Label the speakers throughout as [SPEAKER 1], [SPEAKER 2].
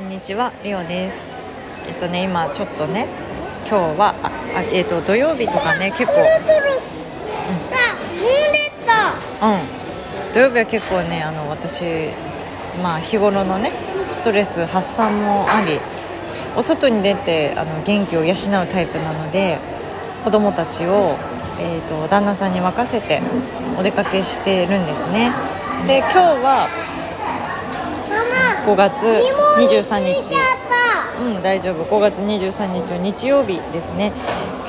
[SPEAKER 1] こんにちは、リオです。えっとね、今ちょっとね、今日はああえっと土曜日とかね結構、うん、
[SPEAKER 2] さ飲ん
[SPEAKER 1] 土曜日は結構ねあの私まあ日頃のねストレス発散もあり、お外に出てあの元気を養うタイプなので、子供たちをえっと旦那さんに任せてお出かけしてるんですね。で今日は5月
[SPEAKER 2] 芋に
[SPEAKER 1] 23日うん、大丈夫。5月23日の日曜日ですね。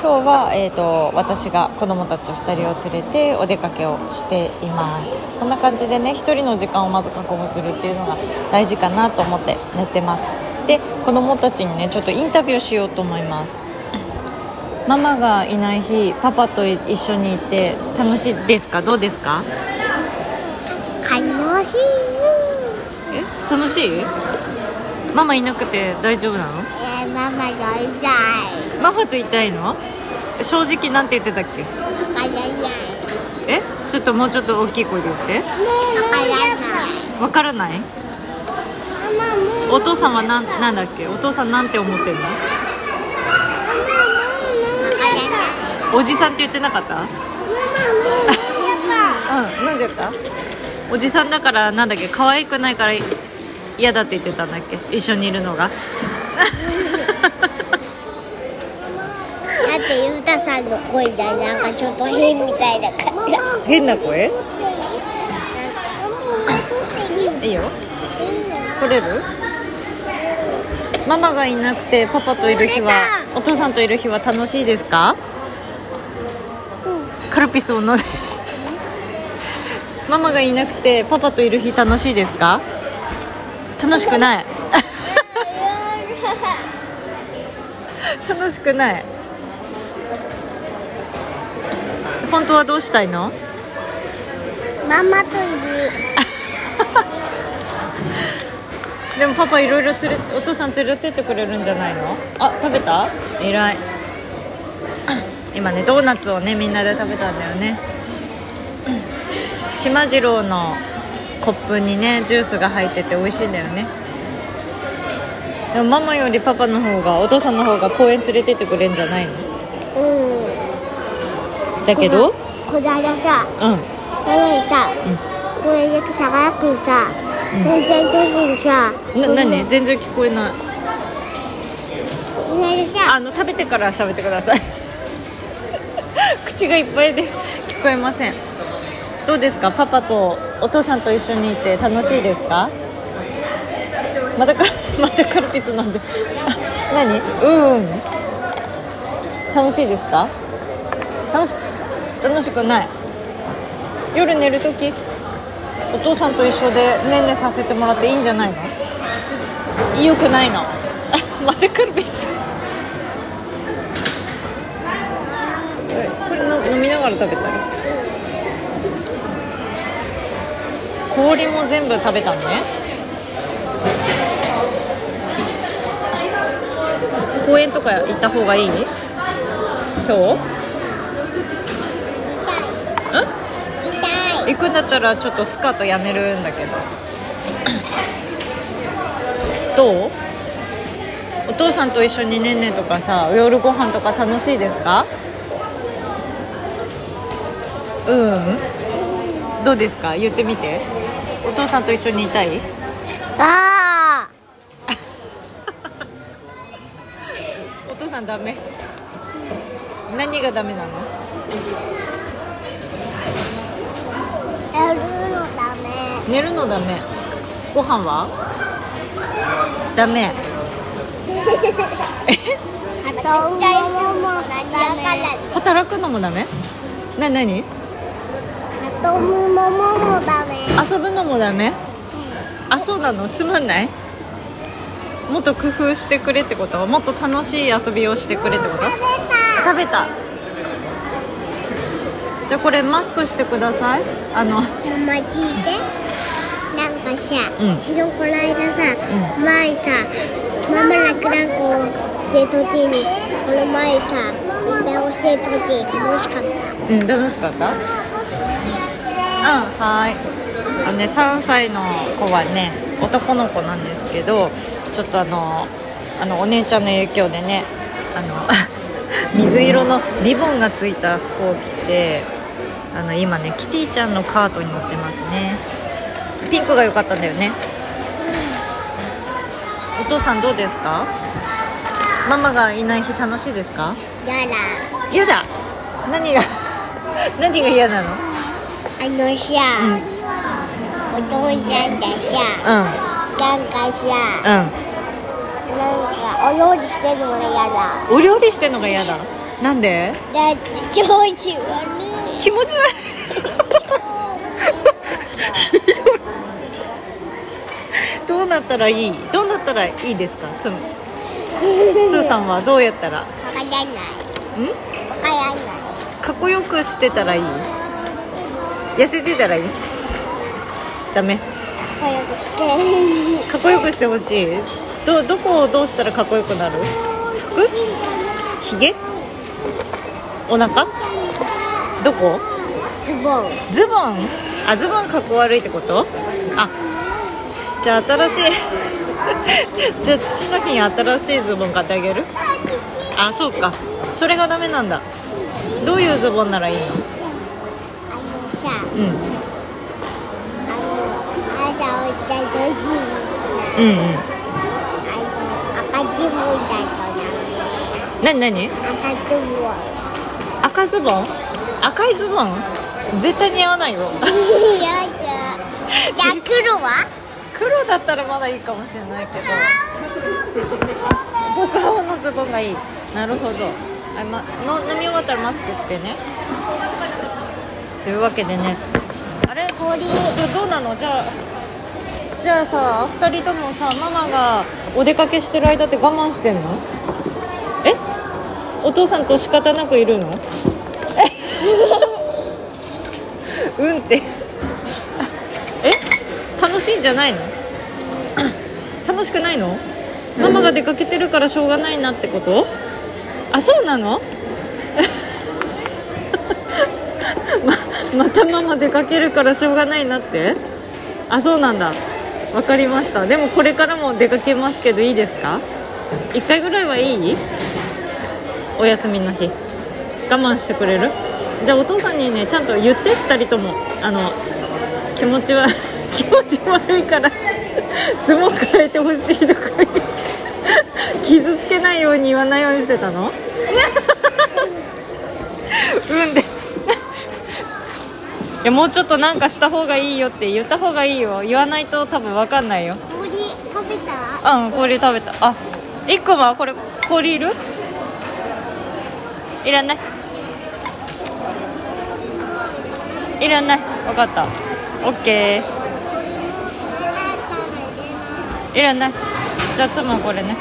[SPEAKER 1] 今日は、えー、と私が子供たち2人を連れてお出かけをしています。こんな感じでね1人の時間をまず確保するっていうのが大事かなと思って寝てます。で子供たちにねちょっとインタビューしようと思います。ママがいない日パパと一緒にいて楽しいですか？どうですか？
[SPEAKER 2] 楽しい
[SPEAKER 1] え楽しい？ママいなくて大丈夫なの？
[SPEAKER 2] えー、ママが痛い。
[SPEAKER 1] ママといたいの？正直なんて言ってたっけ？え？ちょっともうちょっと大きい声で言って。
[SPEAKER 2] わからない。
[SPEAKER 1] わからない？お父さんはなんなんだっけ？お父さんなんて思ってんの？おじさんって言ってなかった？うん飲んじゃった？おじさんだからなんだっけ？可愛くないから嫌だって言ってたんだっけ？一緒にいるのが。
[SPEAKER 2] だってゆうたさんの声じゃなんかちょっと変みたいだから。
[SPEAKER 1] 変な声？いいよ。取れる？ママがいなくてパパといる日はお父さんといる日は楽しいですか？カルピスを飲んで。ママがいなくてパパといる日楽しいですか？楽しくない。楽しくない。本当はどうしたいの？
[SPEAKER 2] ママといる。
[SPEAKER 1] でもパパいろいろ連れお父さん連れてってくれるんじゃないの？あ食べた？偉い。今ねドーナツをねみんなで食べたんだよね。島次郎のコップにねジュースが入ってて美味しいんだよね。でもママよりパパの方がお父さんの方が公園連れてってくれるんじゃないの？
[SPEAKER 2] うん。
[SPEAKER 1] だけど？
[SPEAKER 2] この間さ
[SPEAKER 1] うん。
[SPEAKER 2] なのにさ、これでさかなくん。さ、全然上手にさ
[SPEAKER 1] な何？全然聞こえない。あの食べてから喋ってください。口がいっぱいで。聞こえません。どうですか？パパとお父さんと一緒にいて楽しいですか？またか またカルピス飲んで。何？うん。楽しいですか？楽し楽しくない。夜寝るときお父さんと一緒でねんねさせてもらっていいんじゃないの？よくないの？またカルピス。これ飲みながら食べたり氷も全部食べたのね。公園とか行った方がいい？今日？行くんだったらちょっとスカートやめるんだけど。どう？お父さんと一緒にねんねとかさ夜ご飯とか楽しいですか？うん。どうですか？言ってみてお父さんと一緒にいたい？
[SPEAKER 2] あ
[SPEAKER 1] お父さんダメ。何がダメなの？
[SPEAKER 2] ーやるのダメ。
[SPEAKER 1] 寝るのダメ。ご飯は？ダメ。働くのもダメ？な何？
[SPEAKER 2] あともももダメ。
[SPEAKER 1] 遊ぶのもダメ？あそうなの？つまんない？もっと工夫してくれってこと？もっと楽しい遊びをしてくれってこと？食べた。じゃあこれマスクしてください。あの。
[SPEAKER 2] ママ聞いてなんかさ、
[SPEAKER 1] うん。
[SPEAKER 2] 昨日この間さ、前さママラクランコをしてる時にこの前さいっぱい押してる時楽しかった。
[SPEAKER 1] うん楽しかった？うんはーい。あのね3歳の子はね男の子なんですけどちょっとあのあのお姉ちゃんの影響でねあの 水色のリボンがついた服を着てあの今ねキティちゃんのカートに乗ってますね。ピンクが良かったんだよね。お父さんどうですか？ママがいない日楽しいですか？
[SPEAKER 2] やだ。
[SPEAKER 1] 嫌だ。何が何が嫌なの？
[SPEAKER 2] あのさ、お父さんがさ
[SPEAKER 1] うん。
[SPEAKER 2] なんかさ
[SPEAKER 1] うん。
[SPEAKER 2] なんかお料理してるのが嫌だ。
[SPEAKER 1] お料理してんのが嫌だ。なんで？
[SPEAKER 2] だって調子悪い。
[SPEAKER 1] 気持ち悪い。どうなったらいい？どうなったらいいですか？つむスーさんはどうやったら？ん
[SPEAKER 2] わからない。わからない。
[SPEAKER 1] かっこよくしてたらいい？痩せてたらいい？ダメ。
[SPEAKER 2] こよくして。
[SPEAKER 1] かっこよくしてほしい。どどこをどうしたらかっこよくなる？服？ひげ？お腹？どこ？
[SPEAKER 2] ズボン。
[SPEAKER 1] ズボン？あズボンかっこ悪いってこと？あじゃあ新しい。じゃあ父の日に新しいズボン買ってあげる？あそうか。それがダメなんだ。どういうズボンならいいの？
[SPEAKER 2] さ
[SPEAKER 1] うん。
[SPEAKER 2] あの朝起きた時にさ
[SPEAKER 1] うんうん。
[SPEAKER 2] あの赤ズボンだとダメ。赤ズボン
[SPEAKER 1] 赤ズボン。赤いズボン？絶対似合わないよ。
[SPEAKER 2] やだじゃあ黒は？
[SPEAKER 1] 黒だったらまだいいかもしれないけど。僕青のズボンがいい。なるほど。あ、ま、の飲み終わったらマスクしてねというわけでね。あれ？
[SPEAKER 2] 氷
[SPEAKER 1] どどうなの？じゃあじゃあさ2人ともさママがお出かけしてる間って我慢してんの？え？お父さんと仕方なくいるの？え うんって。え？楽しいんじゃないの？楽しくないの？ママが出かけてるからしょうがないなってこと？あそうなの？ままたママ出かけるからしょうがないなって？あそうなんだ。わかりました。でもこれからも出かけますけどいいですか？1回ぐらいはいい？お休みの日。我慢してくれる？じゃあお父さんにねちゃんと言って2人とも。あの気持ちは 気持ち悪いからズボン変えてほしいとか 傷つけないように言わないようにしてたの？うんでいやもうちょっとなんかした方がいいよって言った方がいいよ。言わないと多分分かんないよ。
[SPEAKER 2] 氷食べた？
[SPEAKER 1] うん氷食べた。あ一個はこれ氷いる？いらない。いらない。分かった。オッケー。いらない。じゃあつもこれね。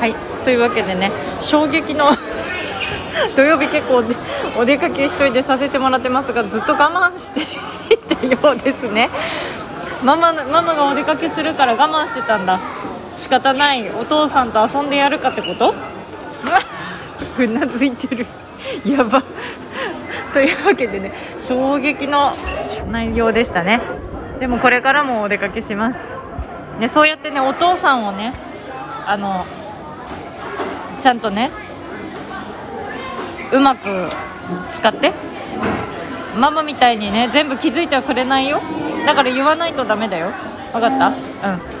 [SPEAKER 1] はい。というわけでね衝撃の 土曜日結構 お出かけ一人でさせてもらってますがずっと我慢していたようですね。ママママがお出かけするから我慢してたんだ。仕方ない。お父さんと遊んでやるかってこと？うなずいてる。やば。というわけでね衝撃の内容でしたね。でもこれからもお出かけします。ねそうやってねお父さんをねあのちゃんとねうまく使って？ママみたいにね全部気づいてはくれないよ。だから言わないとダメだよ。分かった？うん。